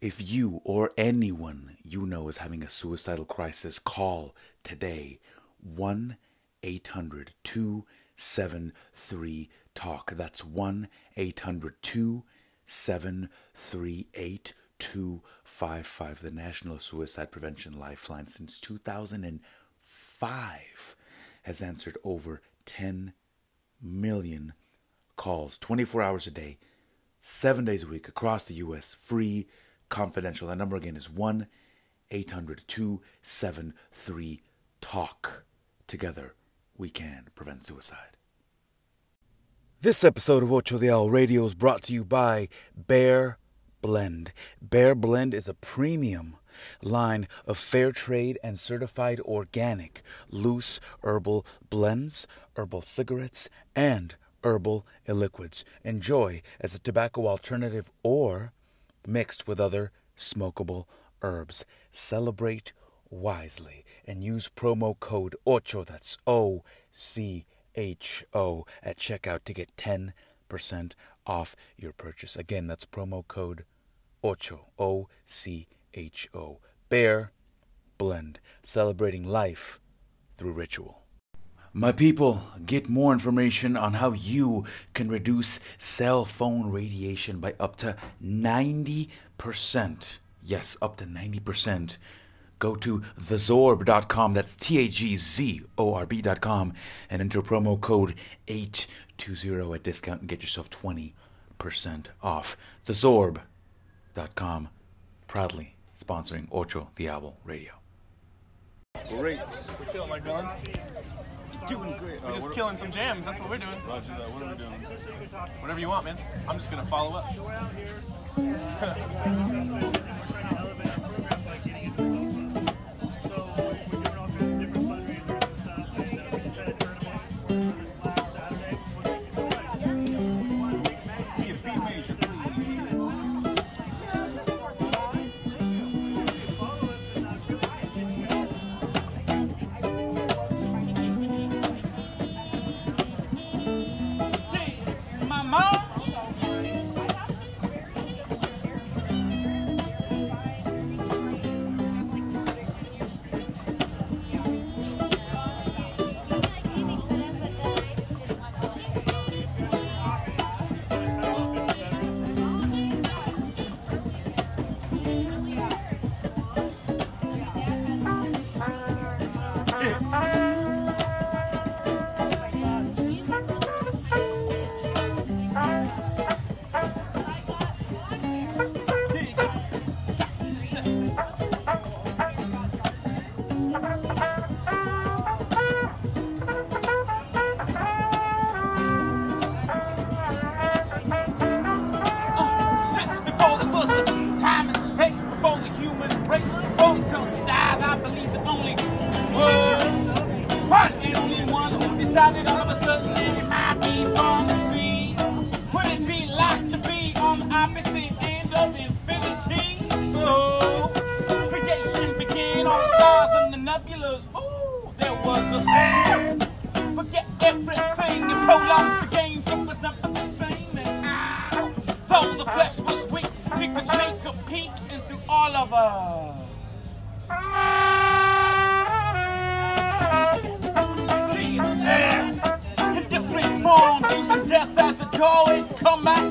If you or anyone you know is having a suicidal crisis, call today 1 800 273 TALK. That's 1 800 273 8255, the National Suicide Prevention Lifeline. Since 2005, has answered over 10 million calls 24 hours a day, seven days a week across the U.S. Free, confidential. That number again is 1 800 273 TALK. Together, we can prevent suicide. This episode of Ocho Diablo Radio is brought to you by Bear Blend. Bear Blend is a premium line of fair trade and certified organic loose herbal blends, herbal cigarettes, and herbal liquids. Enjoy as a tobacco alternative or mixed with other smokable herbs. Celebrate wisely and use promo code OCHO, that's O C H O, at checkout to get 10% off your purchase. Again, that's promo code OCHO, O C H O. Bear Blend, celebrating life through ritual. My people, get more information on how you can reduce cell phone radiation by up to 90%. Yes, up to 90%. Go to thezorb.com, that's T A G Z O R B.com, and enter promo code 820 at discount and get yourself 20% off. Thezorb.com, proudly sponsoring Ocho Diablo Radio. Great. We're chilling like villains. You're doing great. We're uh, just killing some jams. That's what we're doing. Roger that. What are we doing? Whatever you want, man. I'm just gonna follow up. death as a toy, come back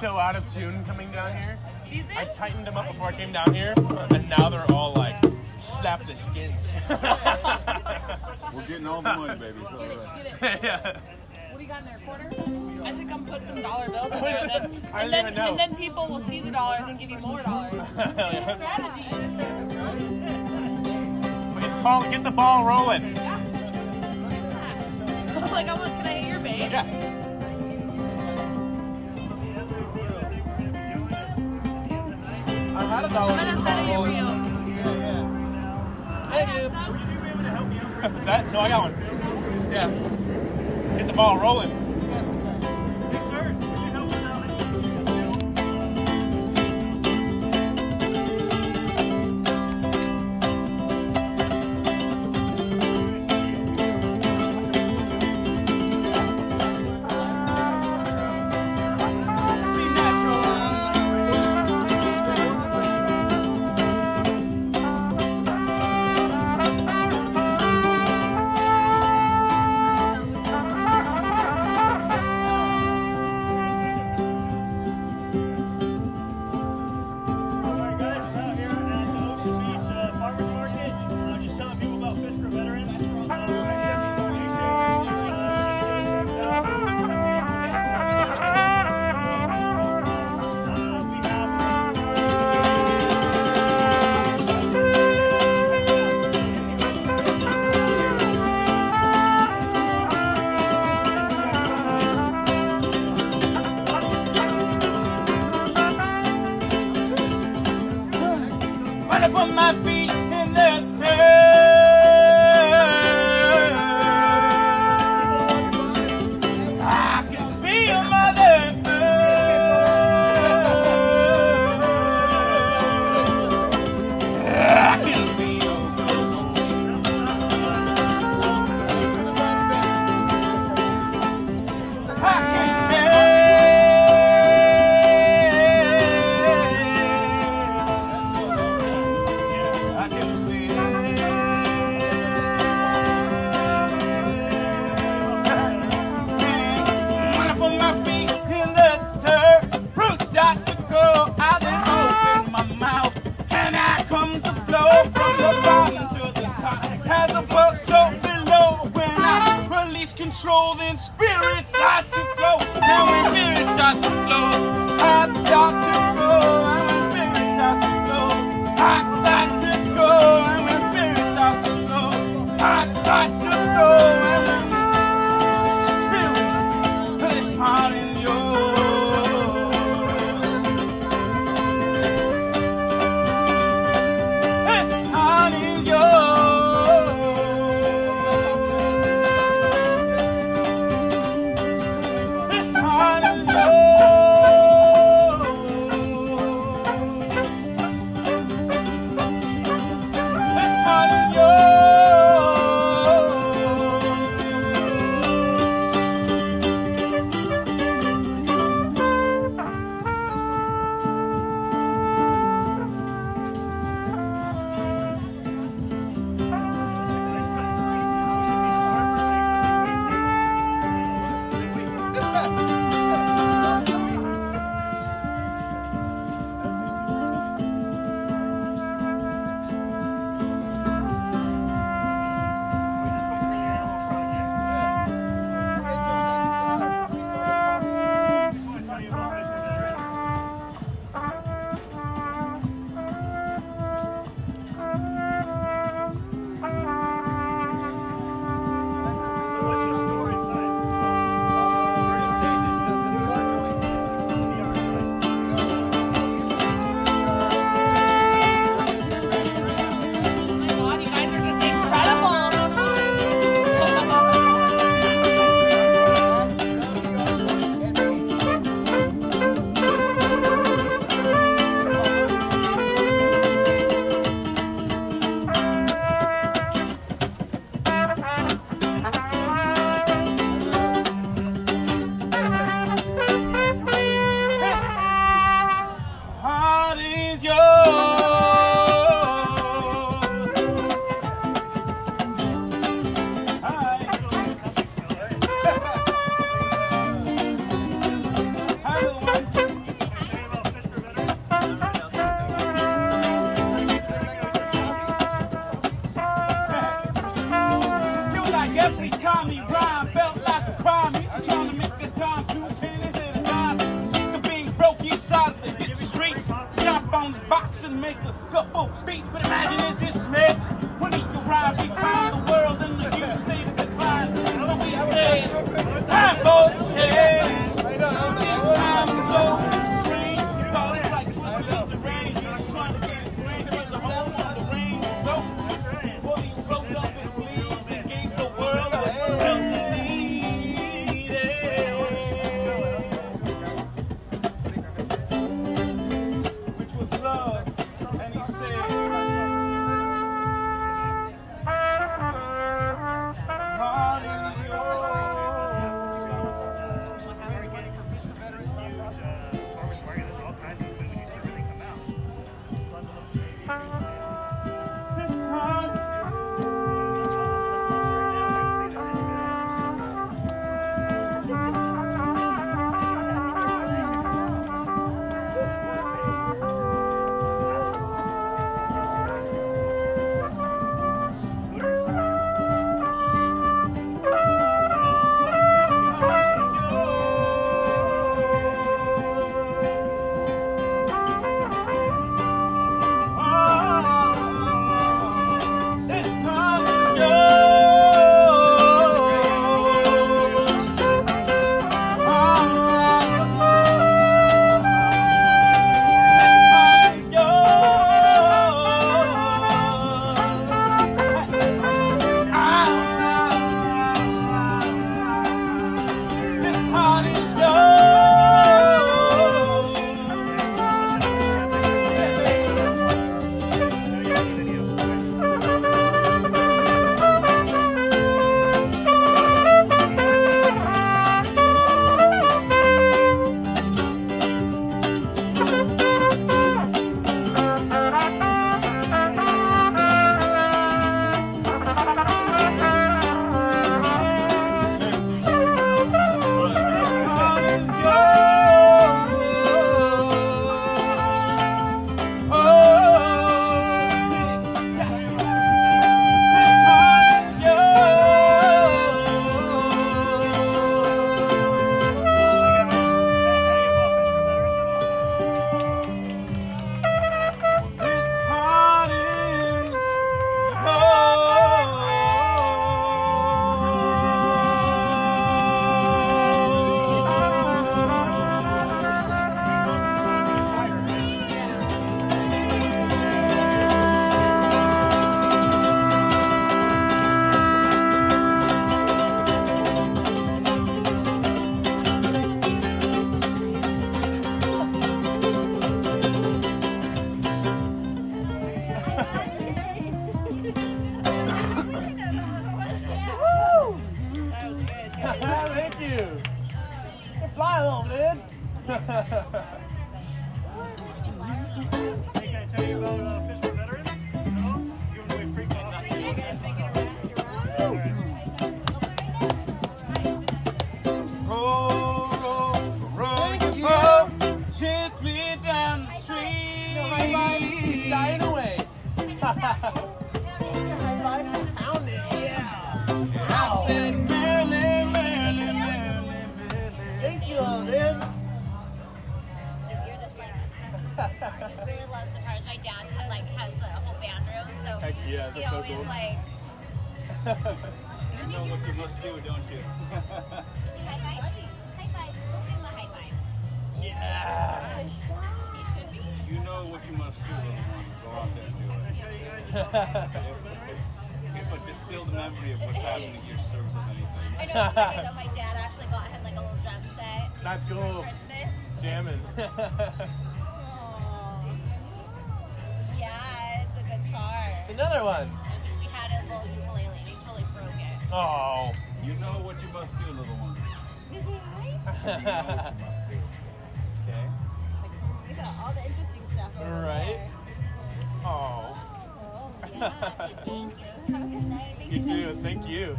so out of tune coming down here. I tightened them up before I came down here, and now they're all like slap the skins. We're getting all the money, baby. So, Get it, get it. yeah. What do you got in there? Quarter? I should come put some dollar bills in there, and then, I and don't then, even know. and then people will see the dollars and give you more dollars. It's a strategy. It's called get the ball rolling. like, I want, can I hit your babe? Yeah. I a dollar. I'm gonna send it to you. Hey, dude. What's that? No, I got one. Yeah. Get the ball rolling. Do it. Okay, but distill the memory of what's happening at your service anything. I know it's funny though. My dad actually got him like a little drum set That's for cool. Christmas. Jamming. Yeah, it's a guitar. it's another one. We, we had a little ukulele and he totally broke it. Oh. You know what you must do, little one. Is he right? You know what you must do. Okay. Look at all the interesting stuff over Right. there. Oh. Oh, yeah. Thank you. Have a good night. Thank You too. Thank you.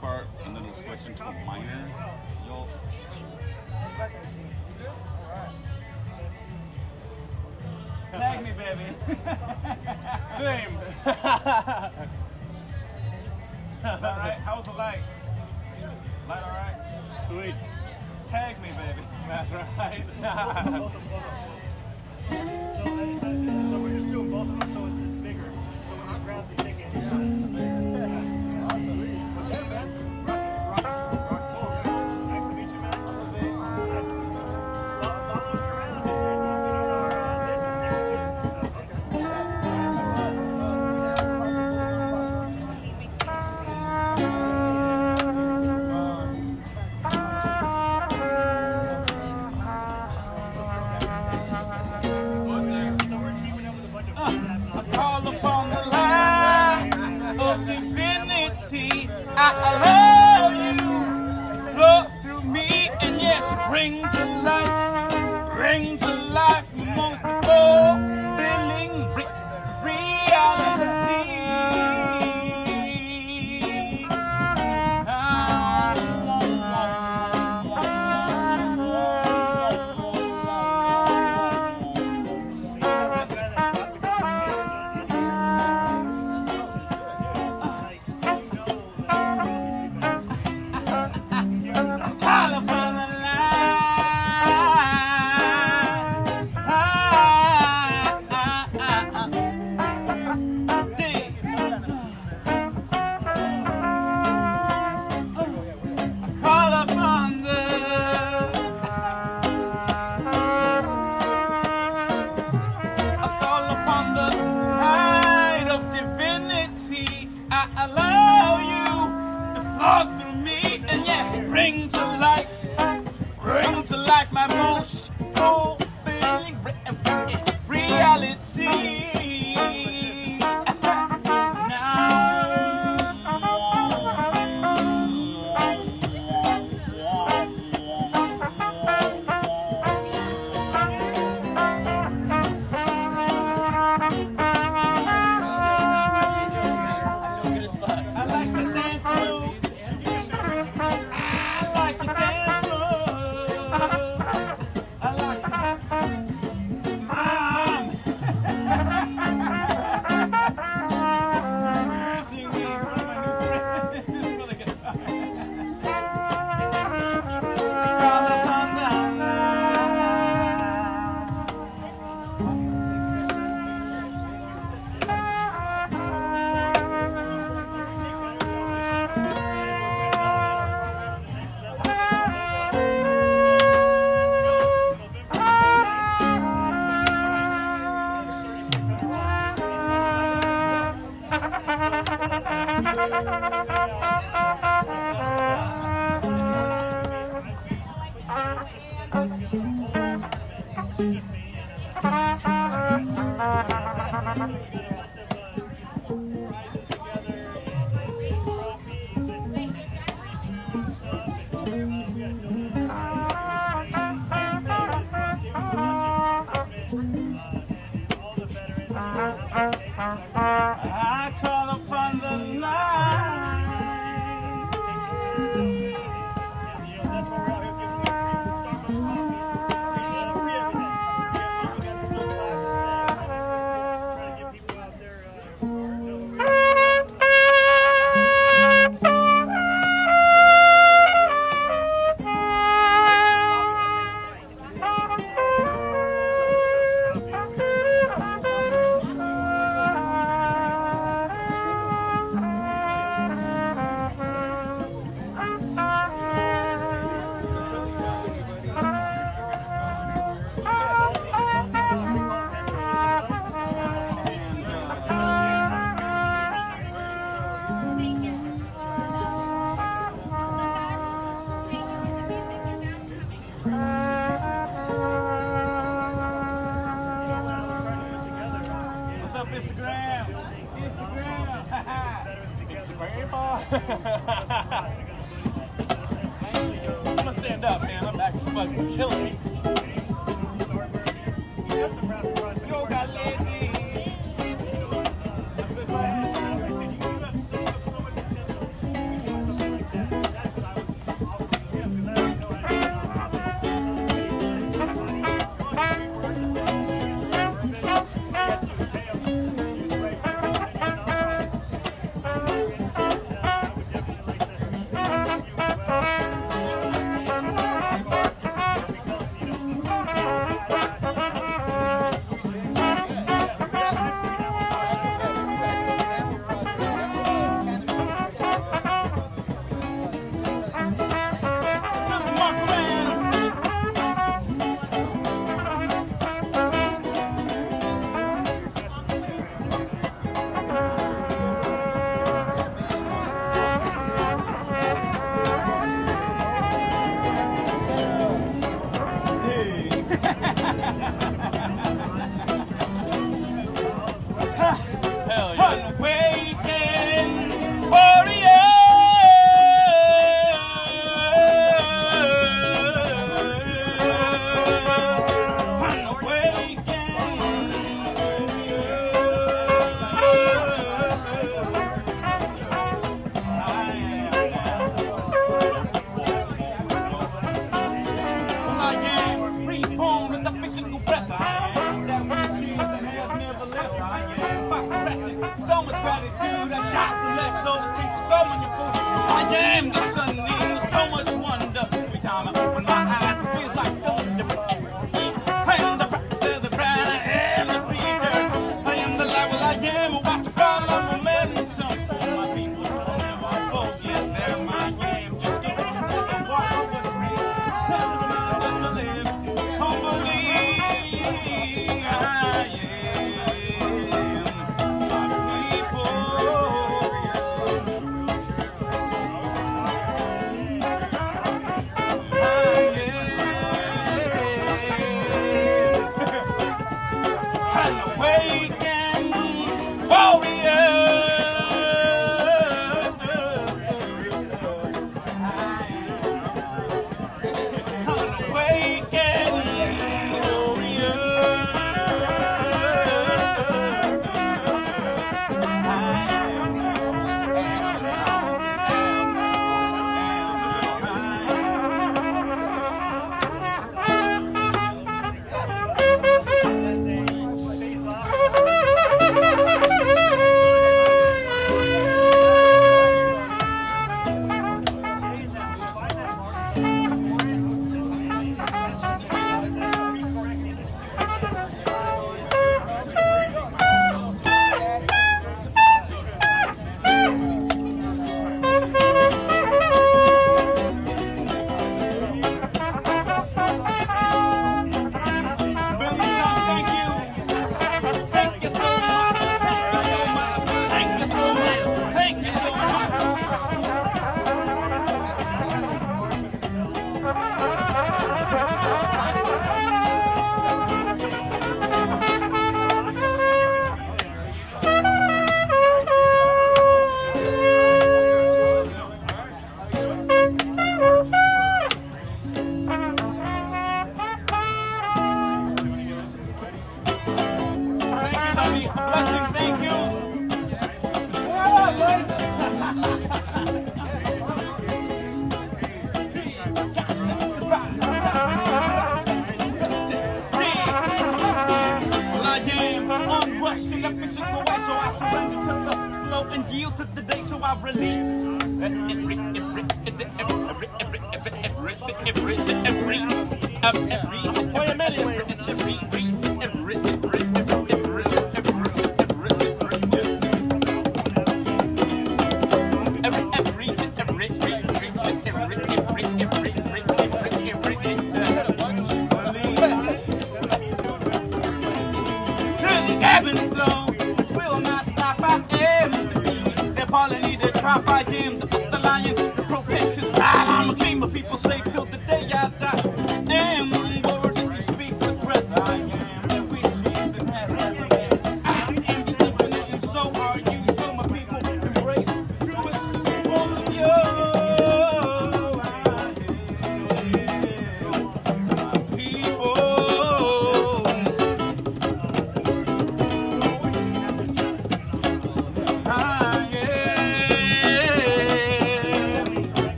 part and then we'll switch into a minor. You'll Tag me, baby. Same. all right, how was the light? Light all right? Sweet. Tag me, baby. That's right. so we're just doing both of them, so it's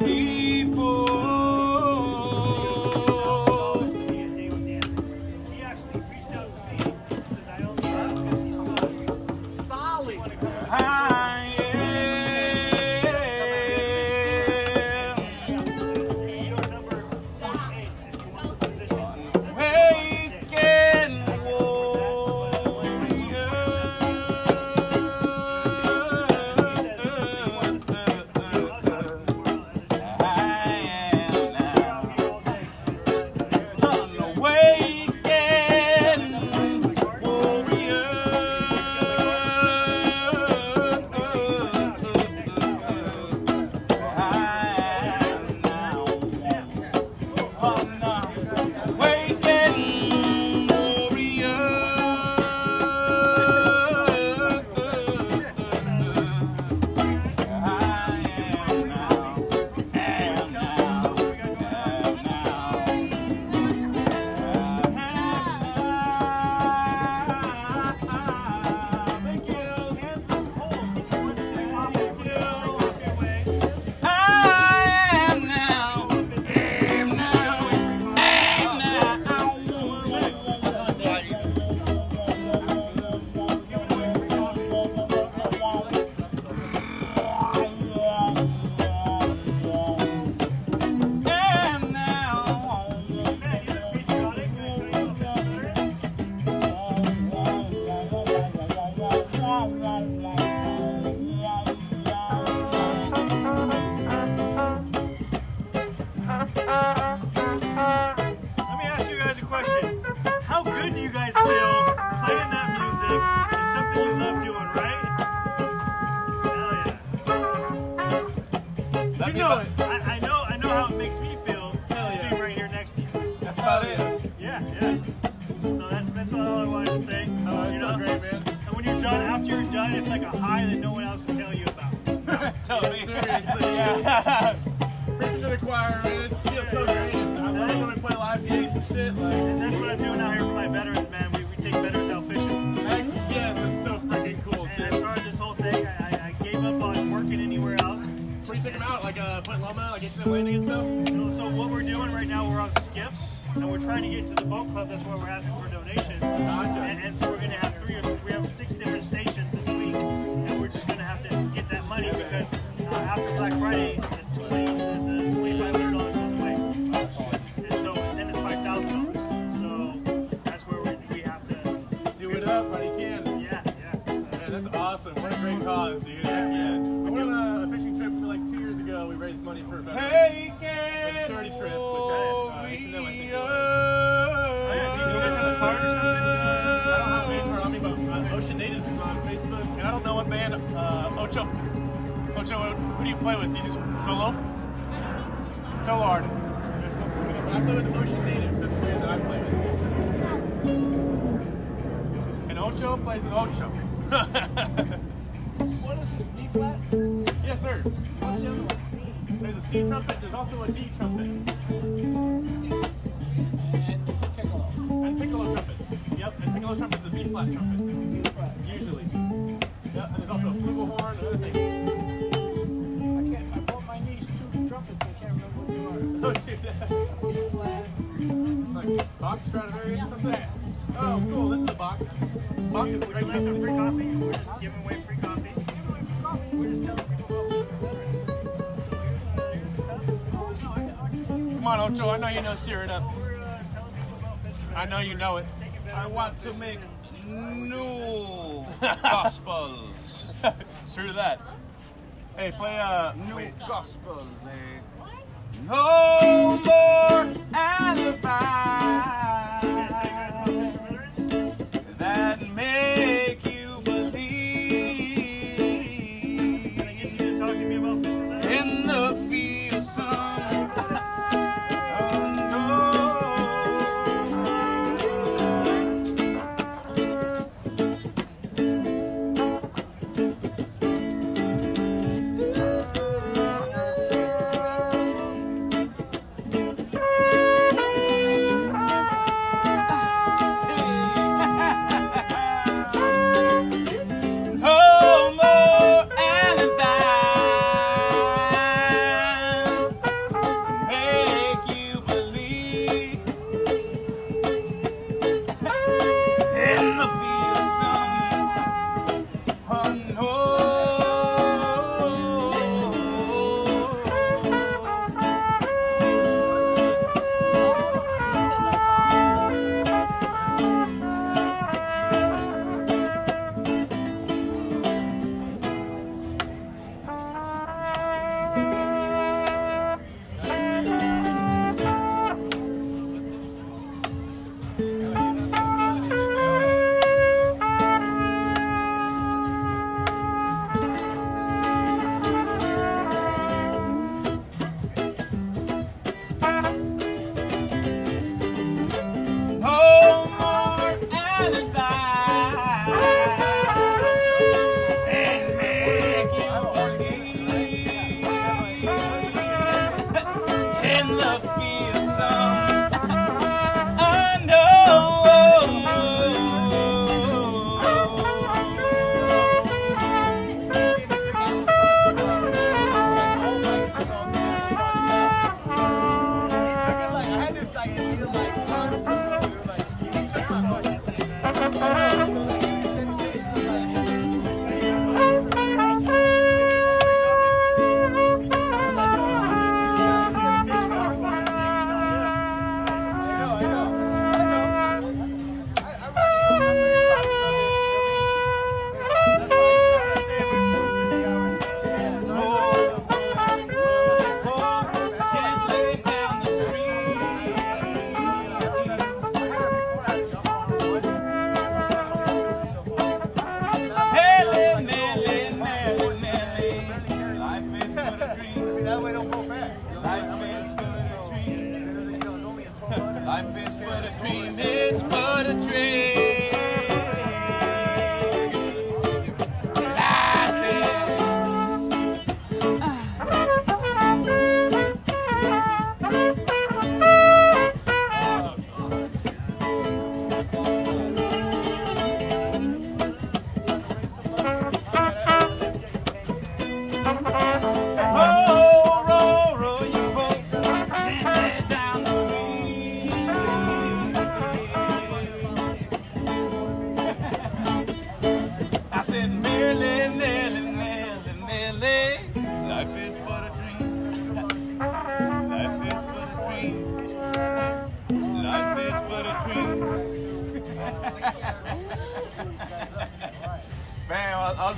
He Bach Stradivarius yeah. up. Oh, cool, this is a Bach. Bach is like nice free coffee. We're just giving away free coffee. Come on, Ocho, I know you know Steer uh, I know you know it. I want to make new gospels. True that. Hey, play uh, new gospels, eh? No more alibis.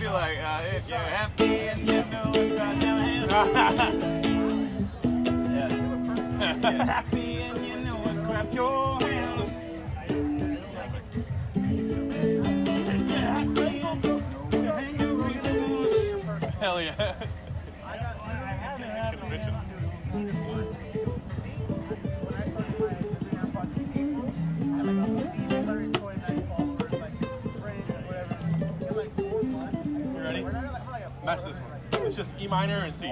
be like, uh, if you have minor and C.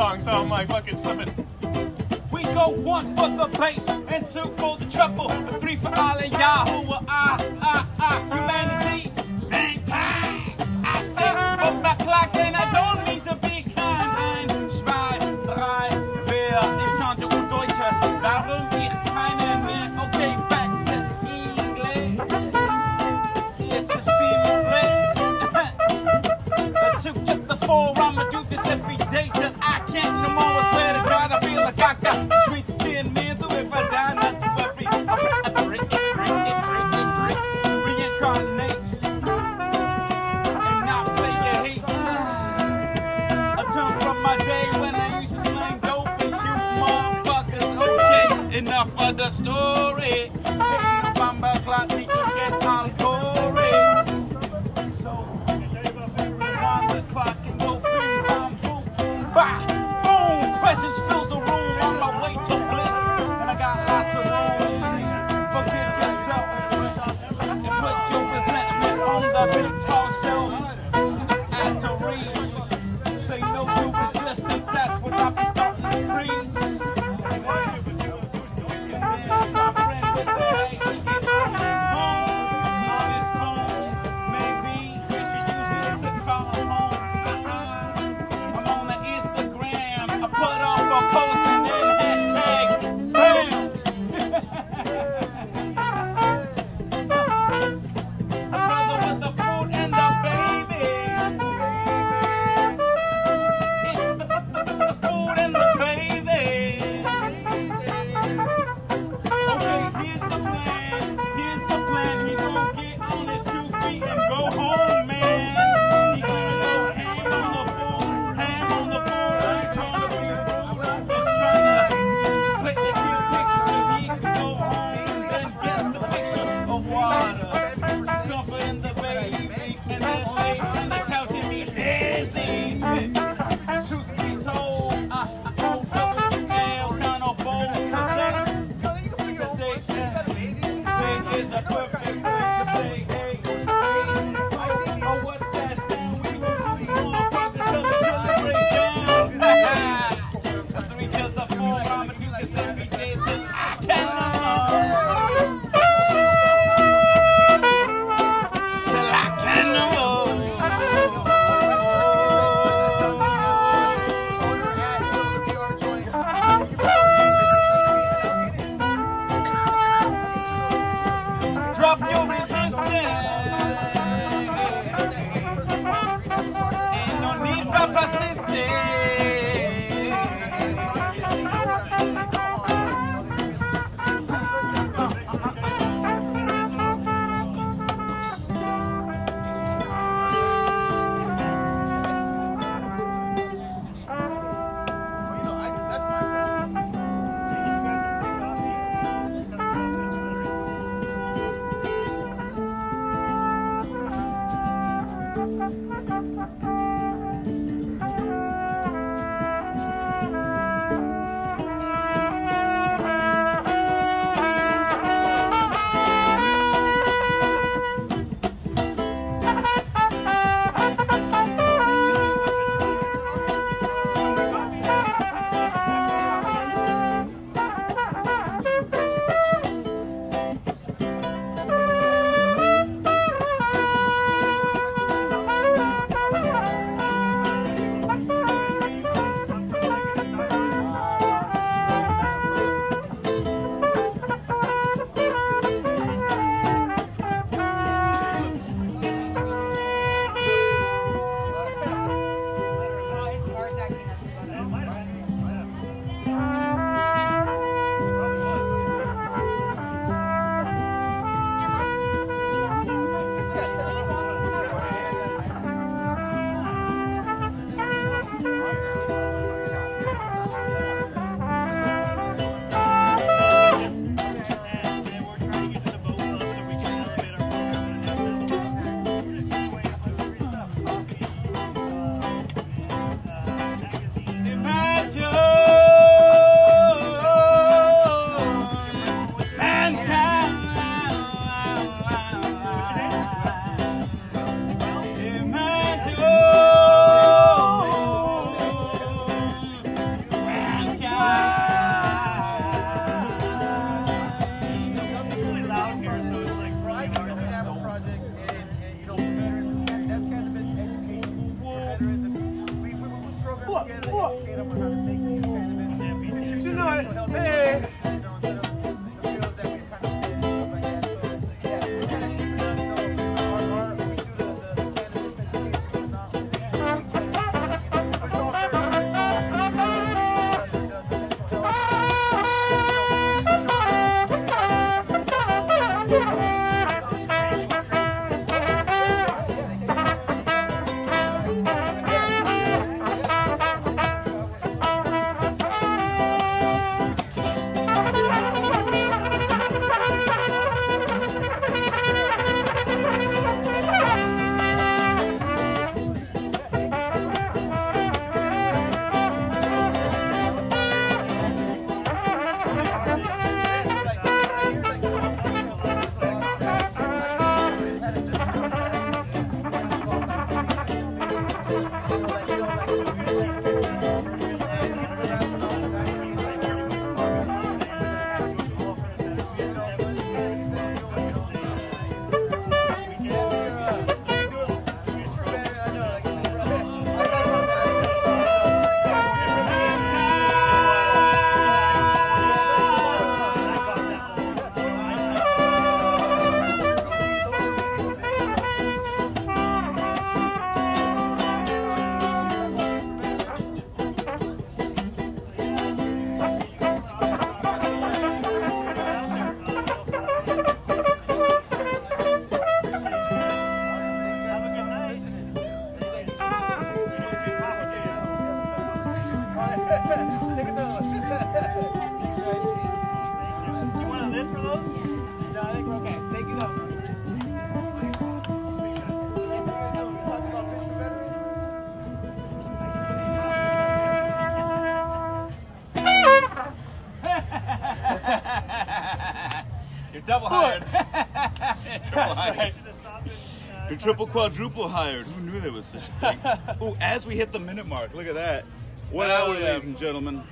song, so I'm like fucking slipping. We go one for the bass and two for the treble, and three for all and Yahoo. Ah, ah, ah, humanity mão a esmericada pela caca. triple quadruple hired. Who knew there was such a thing? Ooh, as we hit the minute mark, look at that. One hour, ladies and gentlemen.